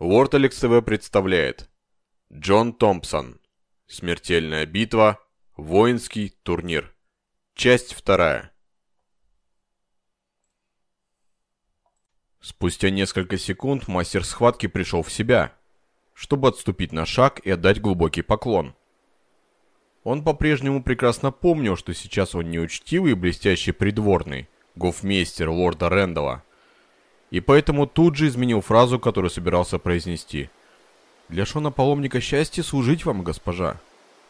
Лорд Алекс ТВ представляет. Джон Томпсон. Смертельная битва. Воинский турнир. Часть вторая. Спустя несколько секунд мастер схватки пришел в себя, чтобы отступить на шаг и отдать глубокий поклон. Он по-прежнему прекрасно помнил, что сейчас он не учтивый и блестящий придворный, гофмейстер лорда Рэндалла, и поэтому тут же изменил фразу, которую собирался произнести. «Для Шона паломника счастья служить вам, госпожа»,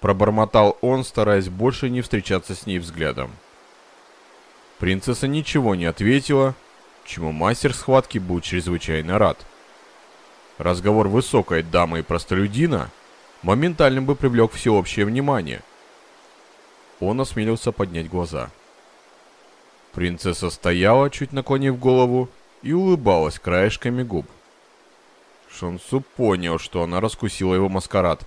пробормотал он, стараясь больше не встречаться с ней взглядом. Принцесса ничего не ответила, чему мастер схватки был чрезвычайно рад. Разговор высокой дамы и простолюдина моментально бы привлек всеобщее внимание. Он осмелился поднять глаза. Принцесса стояла, чуть наклонив голову, и улыбалась краешками губ. Шансу понял, что она раскусила его маскарад.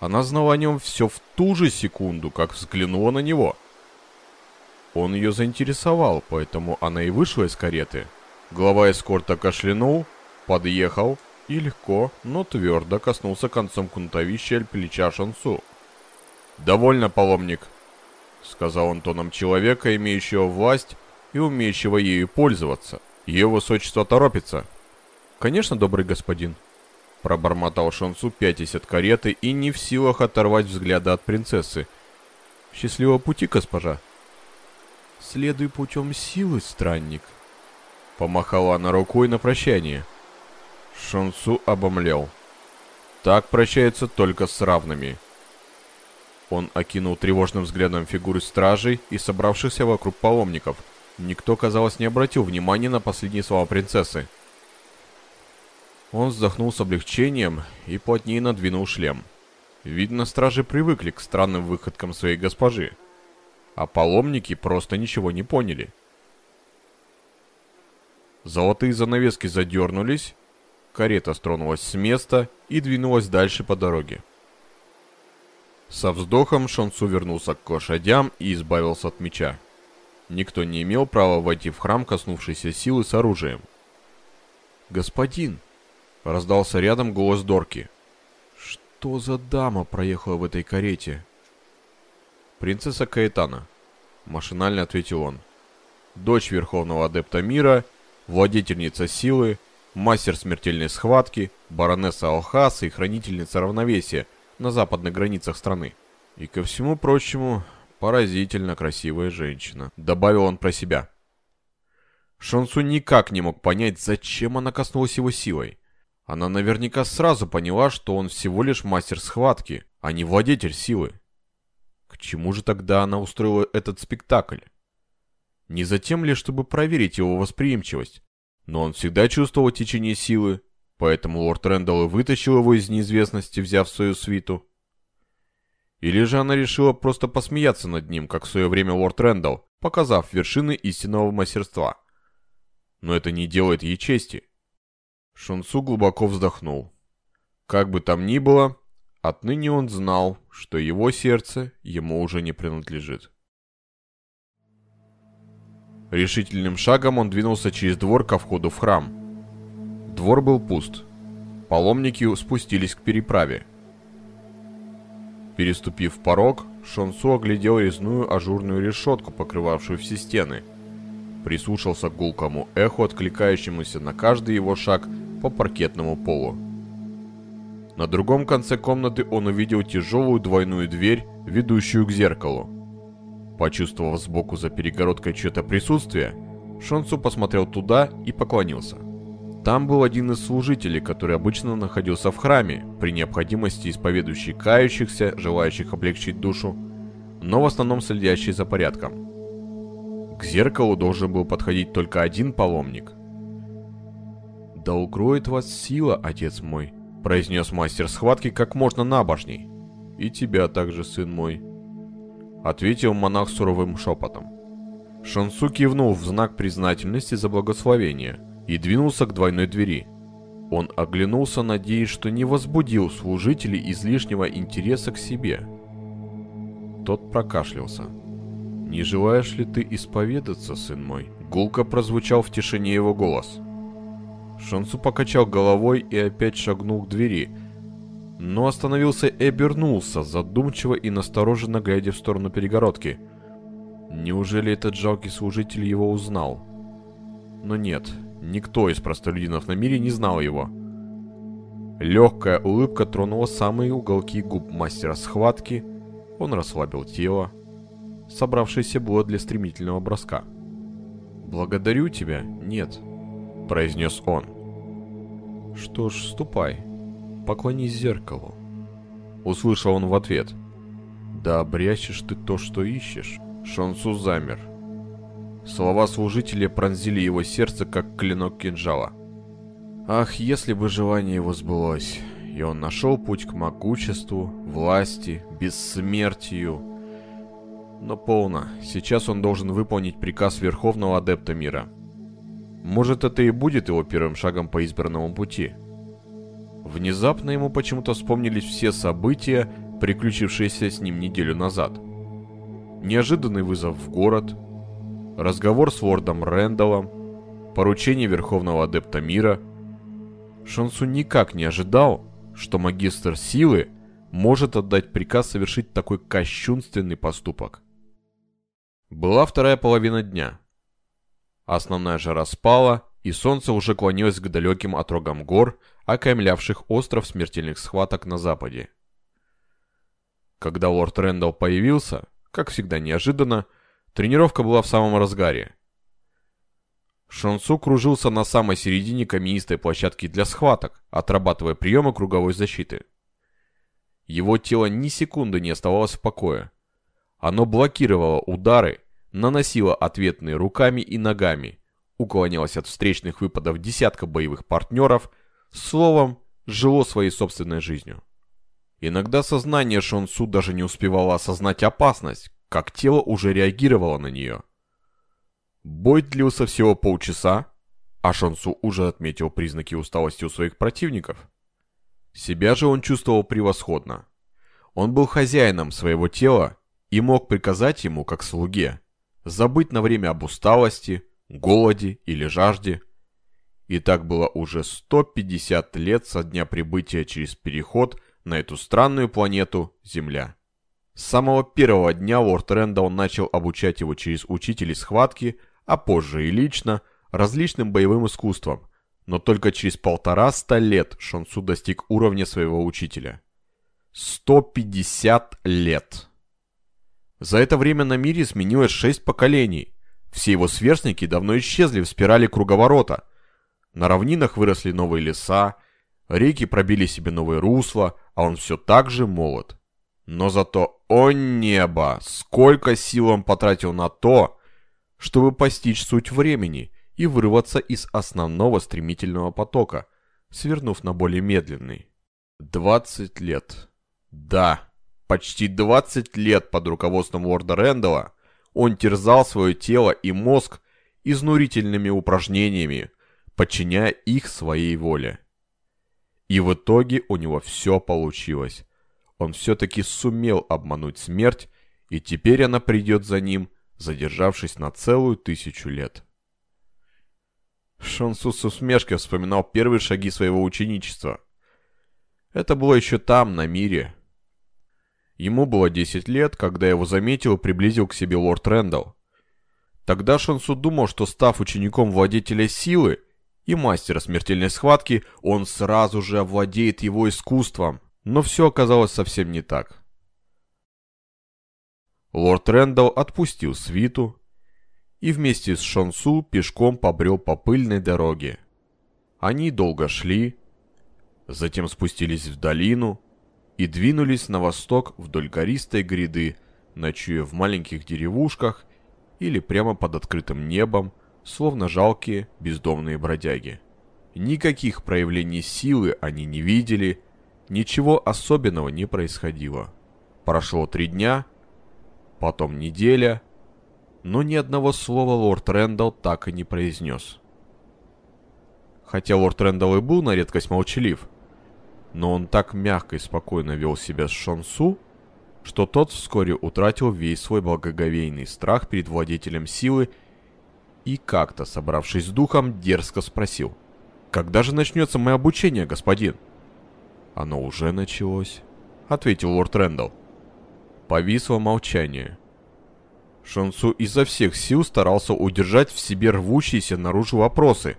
Она знала о нем все в ту же секунду, как взглянула на него. Он ее заинтересовал, поэтому она и вышла из кареты. Глава эскорта кашлянул, подъехал и легко, но твердо коснулся концом кнутовища плеча Шансу. «Довольно, паломник», — сказал он тоном человека, имеющего власть и умеющего ею пользоваться. Ее высочество торопится. Конечно, добрый господин. Пробормотал Шансу, пятясь от кареты и не в силах оторвать взгляда от принцессы. Счастливого пути, госпожа. Следуй путем силы, странник. Помахала она рукой на прощание. Шансу обомлел. Так прощается только с равными. Он окинул тревожным взглядом фигуры стражей и собравшихся вокруг паломников – Никто, казалось, не обратил внимания на последние слова принцессы. Он вздохнул с облегчением и плотнее надвинул шлем. Видно, стражи привыкли к странным выходкам своей госпожи. А паломники просто ничего не поняли. Золотые занавески задернулись, карета стронулась с места и двинулась дальше по дороге. Со вздохом Шонсу вернулся к лошадям и избавился от меча. Никто не имел права войти в храм, коснувшийся силы с оружием. «Господин!» — раздался рядом голос Дорки. «Что за дама проехала в этой карете?» «Принцесса Каэтана», — машинально ответил он. «Дочь Верховного Адепта Мира, владетельница силы, мастер смертельной схватки, баронесса Алхаса и хранительница равновесия на западных границах страны. И ко всему прочему, Поразительно красивая женщина, добавил он про себя. Шонсу никак не мог понять, зачем она коснулась его силой. Она наверняка сразу поняла, что он всего лишь мастер схватки, а не владетель силы. К чему же тогда она устроила этот спектакль? Не затем ли, чтобы проверить его восприимчивость? Но он всегда чувствовал течение силы, поэтому лорд Рэндалл и вытащил его из неизвестности, взяв свою свиту. Или же она решила просто посмеяться над ним, как в свое время лорд Рэндалл, показав вершины истинного мастерства. Но это не делает ей чести. Шунсу глубоко вздохнул. Как бы там ни было, отныне он знал, что его сердце ему уже не принадлежит. Решительным шагом он двинулся через двор ко входу в храм. Двор был пуст. Паломники спустились к переправе – Переступив порог, Шонсу оглядел резную ажурную решетку, покрывавшую все стены. Прислушался к гулкому эху, откликающемуся на каждый его шаг по паркетному полу. На другом конце комнаты он увидел тяжелую двойную дверь, ведущую к зеркалу. Почувствовав сбоку за перегородкой чье-то присутствие, Шонсу посмотрел туда и поклонился. Там был один из служителей, который обычно находился в храме, при необходимости исповедующий кающихся, желающих облегчить душу, но в основном следящий за порядком. К зеркалу должен был подходить только один паломник. «Да укроет вас сила, отец мой», — произнес мастер схватки как можно набожней. «И тебя также, сын мой», — ответил монах суровым шепотом. Шансу кивнул в знак признательности за благословение — и двинулся к двойной двери. Он оглянулся, надеясь, что не возбудил служителей излишнего интереса к себе. Тот прокашлялся. «Не желаешь ли ты исповедаться, сын мой?» Гулко прозвучал в тишине его голос. Шансу покачал головой и опять шагнул к двери, но остановился и обернулся, задумчиво и настороженно глядя в сторону перегородки. Неужели этот жалкий служитель его узнал? Но нет, никто из простолюдинов на мире не знал его. Легкая улыбка тронула самые уголки губ мастера схватки, он расслабил тело, собравшееся было для стремительного броска. «Благодарю тебя, нет», — произнес он. «Что ж, ступай, поклонись зеркалу». Услышал он в ответ. «Да обрящешь ты то, что ищешь». Шонсу замер. Слова служителя пронзили его сердце, как клинок кинжала. Ах, если бы желание его сбылось, и он нашел путь к могуществу, власти, бессмертию. Но полно, сейчас он должен выполнить приказ Верховного Адепта Мира. Может, это и будет его первым шагом по избранному пути. Внезапно ему почему-то вспомнились все события, приключившиеся с ним неделю назад. Неожиданный вызов в город, разговор с лордом Рэндаллом, поручение Верховного Адепта Мира. Шансу никак не ожидал, что магистр силы может отдать приказ совершить такой кощунственный поступок. Была вторая половина дня. Основная жара спала, и солнце уже клонилось к далеким отрогам гор, окаймлявших остров смертельных схваток на западе. Когда лорд Рэндалл появился, как всегда неожиданно, тренировка была в самом разгаре. Шонсу кружился на самой середине каменистой площадки для схваток, отрабатывая приемы круговой защиты. Его тело ни секунды не оставалось в покое. Оно блокировало удары, наносила ответные руками и ногами, уклонялась от встречных выпадов десятка боевых партнеров, словом, жило своей собственной жизнью. Иногда сознание Шонсу даже не успевало осознать опасность, как тело уже реагировало на нее. Бой длился всего полчаса, а Шонсу уже отметил признаки усталости у своих противников. Себя же он чувствовал превосходно. Он был хозяином своего тела и мог приказать ему, как слуге, забыть на время об усталости, голоде или жажде. И так было уже 150 лет со дня прибытия через переход на эту странную планету Земля. С самого первого дня лорд Рэндалл начал обучать его через учителей схватки, а позже и лично, различным боевым искусствам, но только через полтора-ста лет Шонсу достиг уровня своего учителя. 150 лет! За это время на мире сменилось шесть поколений. Все его сверстники давно исчезли в спирали круговорота. На равнинах выросли новые леса, реки пробили себе новые русла, а он все так же молод. Но зато, о небо, сколько сил он потратил на то, чтобы постичь суть времени и вырваться из основного стремительного потока, свернув на более медленный. 20 лет. Да, Почти 20 лет под руководством лорда Рэндалла он терзал свое тело и мозг изнурительными упражнениями, подчиняя их своей воле. И в итоге у него все получилось. Он все-таки сумел обмануть смерть, и теперь она придет за ним, задержавшись на целую тысячу лет. Шонсу с усмешкой вспоминал первые шаги своего ученичества. Это было еще там, на мире, Ему было 10 лет, когда его заметил и приблизил к себе лорд Рэндалл. Тогда Шансу думал, что став учеником владетеля силы и мастера смертельной схватки, он сразу же овладеет его искусством. Но все оказалось совсем не так. Лорд Рэндалл отпустил свиту и вместе с Шансу пешком побрел по пыльной дороге. Они долго шли, затем спустились в долину, и двинулись на восток вдоль гористой гряды, ночуя в маленьких деревушках или прямо под открытым небом, словно жалкие бездомные бродяги. Никаких проявлений силы они не видели, ничего особенного не происходило. Прошло три дня, потом неделя, но ни одного слова лорд Рэндалл так и не произнес. Хотя лорд Рэндалл и был на редкость молчалив, но он так мягко и спокойно вел себя с Шонсу, что тот вскоре утратил весь свой благоговейный страх перед владетелем силы и как-то, собравшись с духом, дерзко спросил Когда же начнется мое обучение, господин? Оно уже началось, ответил лорд Рэндалл. Повисло молчание. Шансу изо всех сил старался удержать в себе рвущиеся наружу вопросы,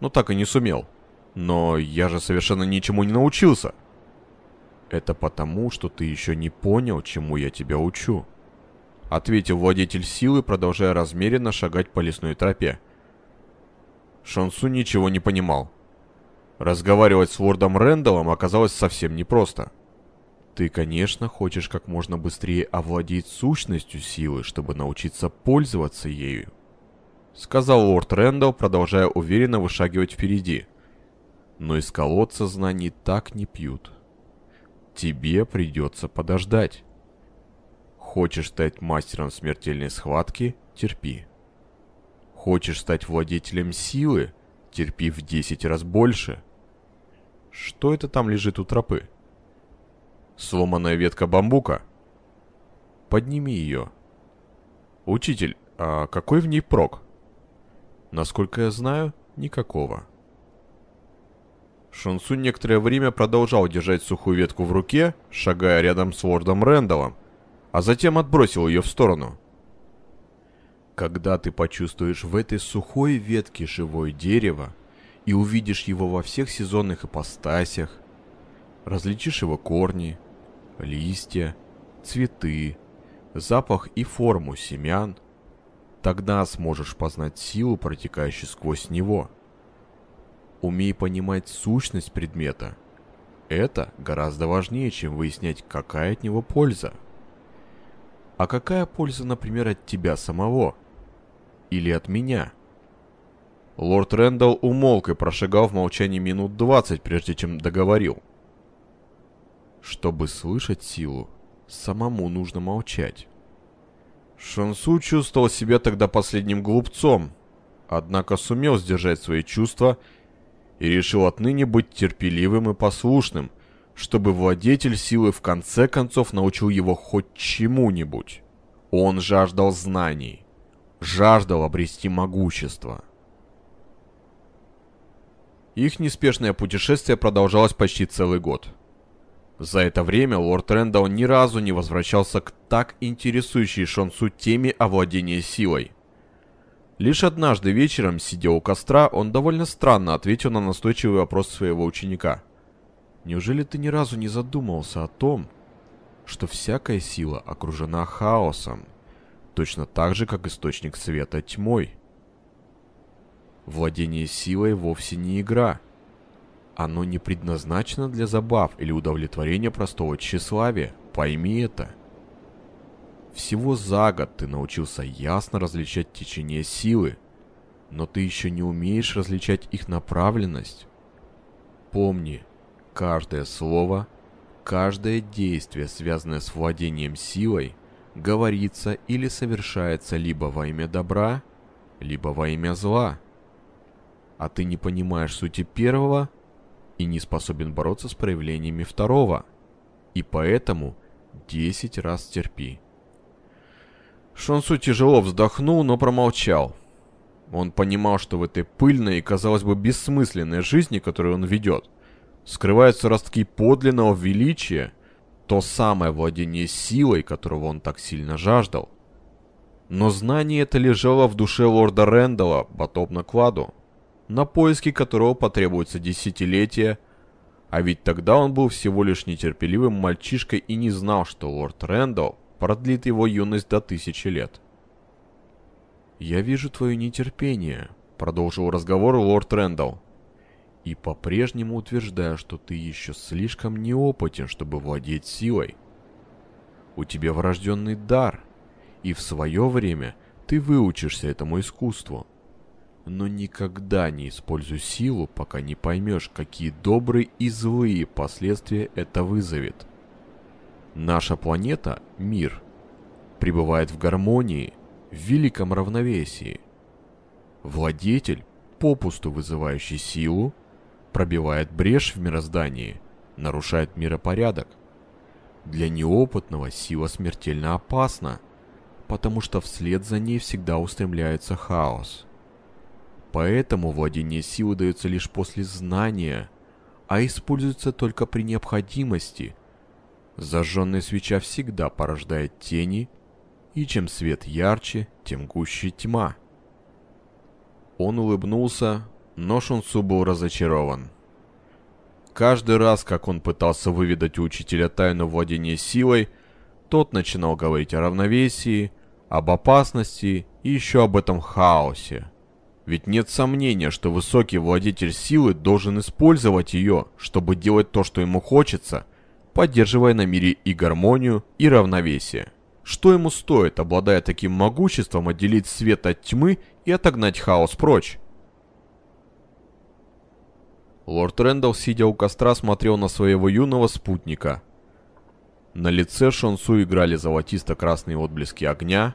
но так и не сумел. Но я же совершенно ничему не научился. Это потому, что ты еще не понял, чему я тебя учу. Ответил владетель силы, продолжая размеренно шагать по лесной тропе. Шансу ничего не понимал. Разговаривать с лордом Рэндаллом оказалось совсем непросто. Ты, конечно, хочешь как можно быстрее овладеть сущностью силы, чтобы научиться пользоваться ею. Сказал лорд Рэндалл, продолжая уверенно вышагивать впереди. Но из колодца знаний так не пьют. Тебе придется подождать. Хочешь стать мастером смертельной схватки – терпи. Хочешь стать владетелем силы – терпи в 10 раз больше. Что это там лежит у тропы? Сломанная ветка бамбука? Подними ее. Учитель, а какой в ней прок? Насколько я знаю, никакого. Шансу некоторое время продолжал держать сухую ветку в руке, шагая рядом с лордом Рэндаллом, а затем отбросил ее в сторону. Когда ты почувствуешь в этой сухой ветке живое дерево и увидишь его во всех сезонных ипостасях, различишь его корни, листья, цветы, запах и форму семян, тогда сможешь познать силу, протекающую сквозь него – Умей понимать сущность предмета. Это гораздо важнее, чем выяснять, какая от него польза. А какая польза, например, от тебя самого? Или от меня? Лорд Рэндалл умолк и прошагал в молчании минут двадцать, прежде чем договорил. Чтобы слышать силу, самому нужно молчать. Шансу чувствовал себя тогда последним глупцом, однако сумел сдержать свои чувства и решил отныне быть терпеливым и послушным, чтобы владетель силы в конце концов научил его хоть чему-нибудь. Он жаждал знаний, жаждал обрести могущество. Их неспешное путешествие продолжалось почти целый год. За это время лорд Рэндалл ни разу не возвращался к так интересующей Шонсу теме овладения силой – Лишь однажды вечером, сидя у костра, он довольно странно ответил на настойчивый вопрос своего ученика. «Неужели ты ни разу не задумывался о том, что всякая сила окружена хаосом, точно так же, как источник света тьмой? Владение силой вовсе не игра. Оно не предназначено для забав или удовлетворения простого тщеславия. Пойми это». Всего за год ты научился ясно различать течение силы, но ты еще не умеешь различать их направленность. Помни, каждое слово, каждое действие, связанное с владением силой, говорится или совершается либо во имя добра, либо во имя зла. А ты не понимаешь сути первого и не способен бороться с проявлениями второго. И поэтому десять раз терпи. Шонсу тяжело вздохнул, но промолчал. Он понимал, что в этой пыльной и, казалось бы, бессмысленной жизни, которую он ведет, скрываются ростки подлинного величия, то самое владение силой, которого он так сильно жаждал. Но знание это лежало в душе лорда Рэндалла, подобно кладу, на поиски которого потребуется десятилетия, а ведь тогда он был всего лишь нетерпеливым мальчишкой и не знал, что лорд Рэндалл продлит его юность до тысячи лет. «Я вижу твое нетерпение», — продолжил разговор лорд Рэндалл. «И по-прежнему утверждаю, что ты еще слишком неопытен, чтобы владеть силой. У тебя врожденный дар, и в свое время ты выучишься этому искусству. Но никогда не используй силу, пока не поймешь, какие добрые и злые последствия это вызовет». Наша планета, мир, пребывает в гармонии, в великом равновесии. Владетель, попусту вызывающий силу, пробивает брешь в мироздании, нарушает миропорядок. Для неопытного сила смертельно опасна, потому что вслед за ней всегда устремляется хаос. Поэтому владение силой дается лишь после знания, а используется только при необходимости. Зажженная свеча всегда порождает тени, и чем свет ярче, тем гуще тьма. Он улыбнулся, но Шунсу был разочарован. Каждый раз, как он пытался выведать у учителя тайну владения силой, тот начинал говорить о равновесии, об опасности и еще об этом хаосе. Ведь нет сомнения, что высокий владетель силы должен использовать ее, чтобы делать то, что ему хочется, поддерживая на мире и гармонию, и равновесие. Что ему стоит, обладая таким могуществом, отделить свет от тьмы и отогнать хаос прочь? Лорд Рэндалл, сидя у костра, смотрел на своего юного спутника. На лице Шонсу играли золотисто-красные отблески огня.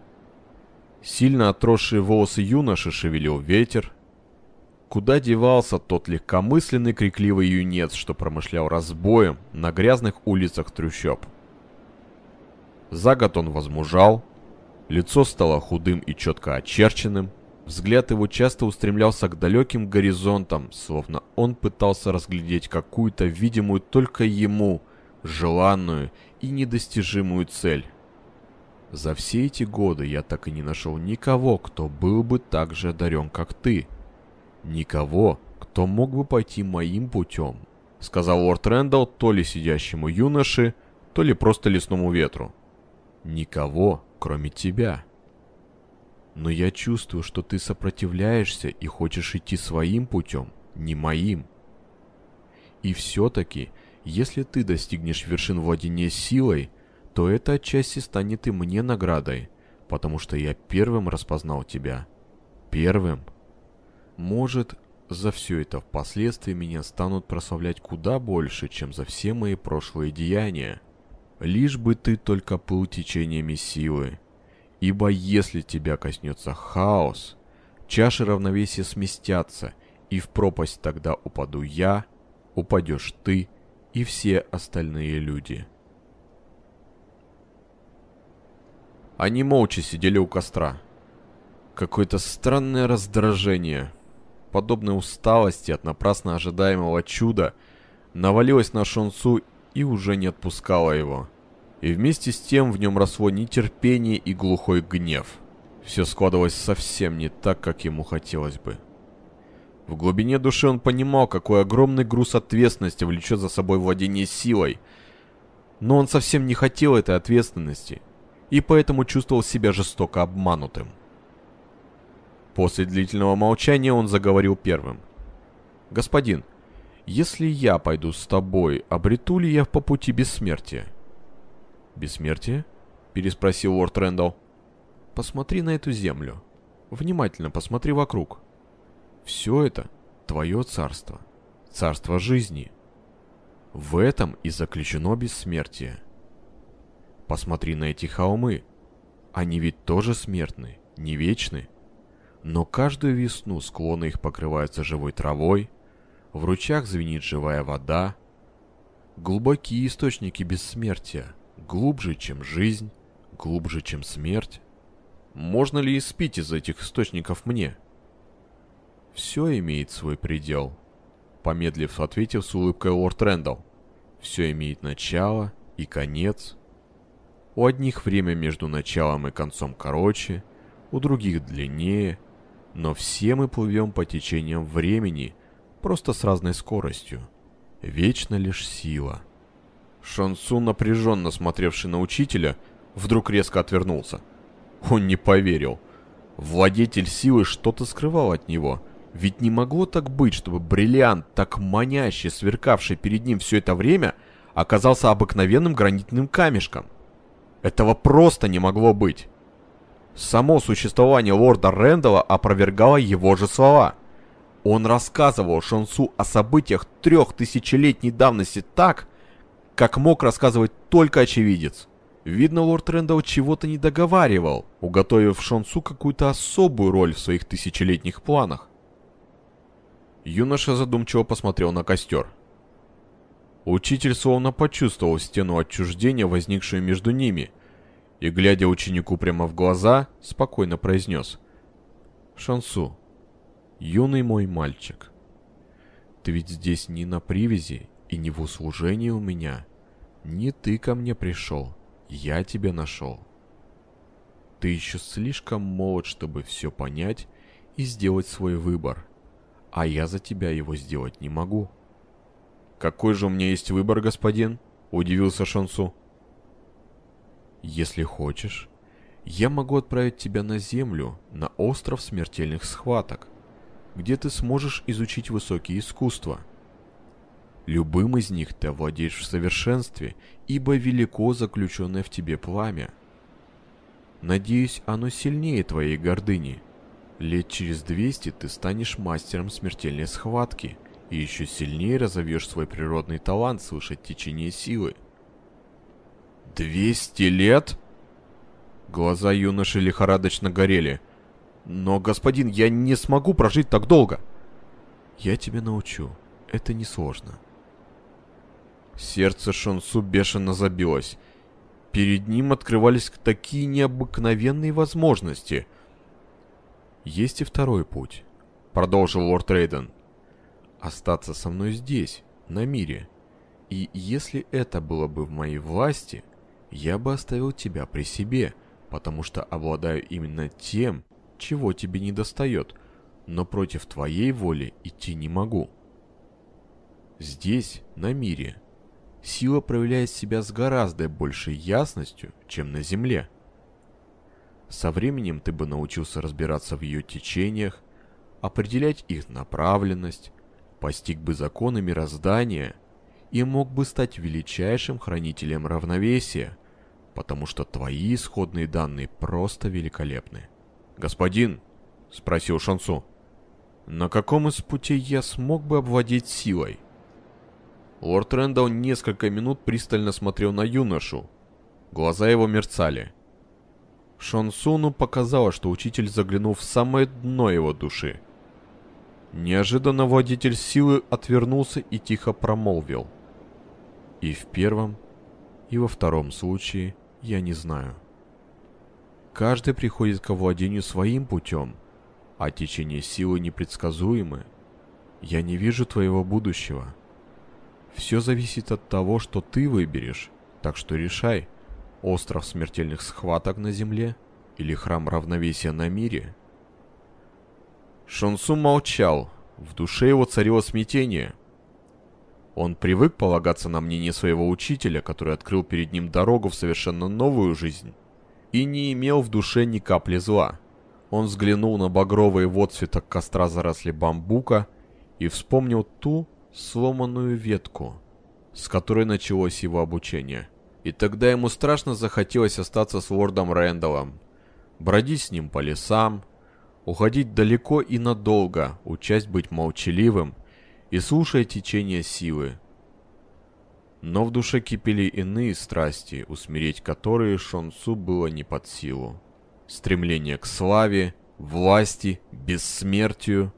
Сильно отросшие волосы юноши шевелил ветер. Куда девался тот легкомысленный крикливый юнец, что промышлял разбоем на грязных улицах трущоб? За год он возмужал, лицо стало худым и четко очерченным, Взгляд его часто устремлялся к далеким горизонтам, словно он пытался разглядеть какую-то видимую только ему, желанную и недостижимую цель. За все эти годы я так и не нашел никого, кто был бы так же одарен, как ты. Никого, кто мог бы пойти моим путем, сказал лорд Рэндалл то ли сидящему юноше, то ли просто лесному ветру. Никого, кроме тебя но я чувствую, что ты сопротивляешься и хочешь идти своим путем, не моим. И все-таки, если ты достигнешь вершин владения силой, то это отчасти станет и мне наградой, потому что я первым распознал тебя. Первым. Может, за все это впоследствии меня станут прославлять куда больше, чем за все мои прошлые деяния. Лишь бы ты только плыл течениями силы, Ибо если тебя коснется хаос, чаши равновесия сместятся, и в пропасть тогда упаду я, упадешь ты и все остальные люди. Они молча сидели у костра. Какое-то странное раздражение, подобное усталости от напрасно ожидаемого чуда, навалилось на Шонсу и уже не отпускало его. И вместе с тем в нем росло нетерпение и глухой гнев. Все складывалось совсем не так, как ему хотелось бы. В глубине души он понимал, какой огромный груз ответственности влечет за собой владение силой. Но он совсем не хотел этой ответственности, и поэтому чувствовал себя жестоко обманутым. После длительного молчания он заговорил первым. «Господин, если я пойду с тобой, обрету ли я по пути бессмертия?» «Бессмертие?» — переспросил лорд Рэндалл. «Посмотри на эту землю. Внимательно посмотри вокруг. Все это твое царство. Царство жизни. В этом и заключено бессмертие. Посмотри на эти холмы. Они ведь тоже смертны, не вечны. Но каждую весну склоны их покрываются живой травой, в ручьях звенит живая вода. Глубокие источники бессмертия — глубже, чем жизнь, глубже, чем смерть. Можно ли испить из этих источников мне? Все имеет свой предел. Помедлив, ответил с улыбкой лорд Рэндалл. Все имеет начало и конец. У одних время между началом и концом короче, у других длиннее, но все мы плывем по течениям времени, просто с разной скоростью. Вечно лишь сила — Шансу, напряженно смотревший на учителя, вдруг резко отвернулся. Он не поверил. Владетель силы что-то скрывал от него. Ведь не могло так быть, чтобы бриллиант, так манящий, сверкавший перед ним все это время, оказался обыкновенным гранитным камешком. Этого просто не могло быть. Само существование лорда Рэндала опровергало его же слова. Он рассказывал Шансу о событиях трех тысячелетней давности так, как мог рассказывать только очевидец. Видно, лорд Рэндалл чего-то не договаривал, уготовив Шонсу какую-то особую роль в своих тысячелетних планах. Юноша задумчиво посмотрел на костер. Учитель словно почувствовал стену отчуждения, возникшую между ними, и, глядя ученику прямо в глаза, спокойно произнес. «Шансу, Юный мой мальчик, ты ведь здесь не на привязи и не в услужении у меня. Не ты ко мне пришел, я тебя нашел. Ты еще слишком молод, чтобы все понять и сделать свой выбор, а я за тебя его сделать не могу. Какой же у меня есть выбор, господин? Удивился Шансу. Если хочешь, я могу отправить тебя на землю, на остров смертельных схваток, где ты сможешь изучить высокие искусства. Любым из них ты овладеешь в совершенстве, ибо велико заключенное в тебе пламя. Надеюсь, оно сильнее твоей гордыни. Лет через 200 ты станешь мастером смертельной схватки и еще сильнее разовьешь свой природный талант слышать течение силы. «Двести лет?» Глаза юноши лихорадочно горели. «Но, господин, я не смогу прожить так долго!» «Я тебя научу. Это несложно». Сердце Шонсу бешено забилось. Перед ним открывались такие необыкновенные возможности. «Есть и второй путь», — продолжил лорд Рейден. «Остаться со мной здесь, на мире. И если это было бы в моей власти, я бы оставил тебя при себе, потому что обладаю именно тем, чего тебе не достает, но против твоей воли идти не могу. Здесь, на мире, сила проявляет себя с гораздо большей ясностью, чем на Земле. Со временем ты бы научился разбираться в ее течениях, определять их направленность, постиг бы законы мироздания и мог бы стать величайшим хранителем равновесия, потому что твои исходные данные просто великолепны. «Господин», — спросил Шансу, — «на каком из путей я смог бы обводить силой?» Лорд Рэндалл несколько минут пристально смотрел на юношу. Глаза его мерцали. Шансуну показалось, что учитель заглянул в самое дно его души. Неожиданно водитель силы отвернулся и тихо промолвил. И в первом, и во втором случае я не знаю. Каждый приходит к владению своим путем, а течение силы непредсказуемы. Я не вижу твоего будущего. Все зависит от того, что ты выберешь, так что решай, остров смертельных схваток на земле или храм равновесия на мире. Шонсу молчал, в душе его царило смятение. Он привык полагаться на мнение своего учителя, который открыл перед ним дорогу в совершенно новую жизнь, и не имел в душе ни капли зла. Он взглянул на багровые в отцветах костра заросли бамбука и вспомнил ту сломанную ветку, с которой началось его обучение. И тогда ему страшно захотелось остаться с лордом Рэндаллом, бродить с ним по лесам, уходить далеко и надолго, участь быть молчаливым и слушая течение силы. Но в душе кипели иные страсти, усмирить которые Шонсу было не под силу. Стремление к славе, власти, бессмертию.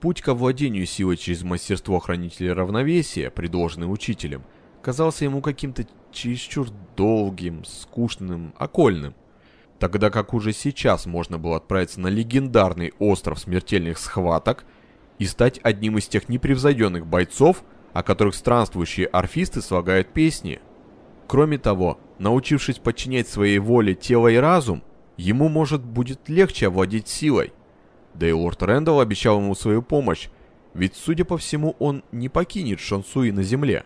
Путь к овладению силой через мастерство хранителя равновесия, предложенный учителем, казался ему каким-то чересчур долгим, скучным, окольным. Тогда как уже сейчас можно было отправиться на легендарный остров смертельных схваток – и стать одним из тех непревзойденных бойцов, о которых странствующие орфисты слагают песни. Кроме того, научившись подчинять своей воле тело и разум, ему, может, будет легче овладеть силой. Да и лорд Рэндалл обещал ему свою помощь, ведь, судя по всему, он не покинет Шансуи на земле.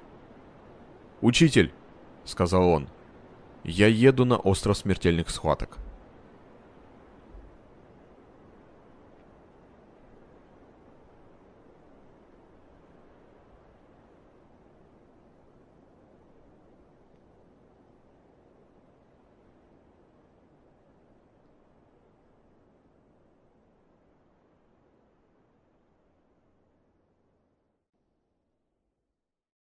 «Учитель», — сказал он, — «я еду на остров смертельных схваток».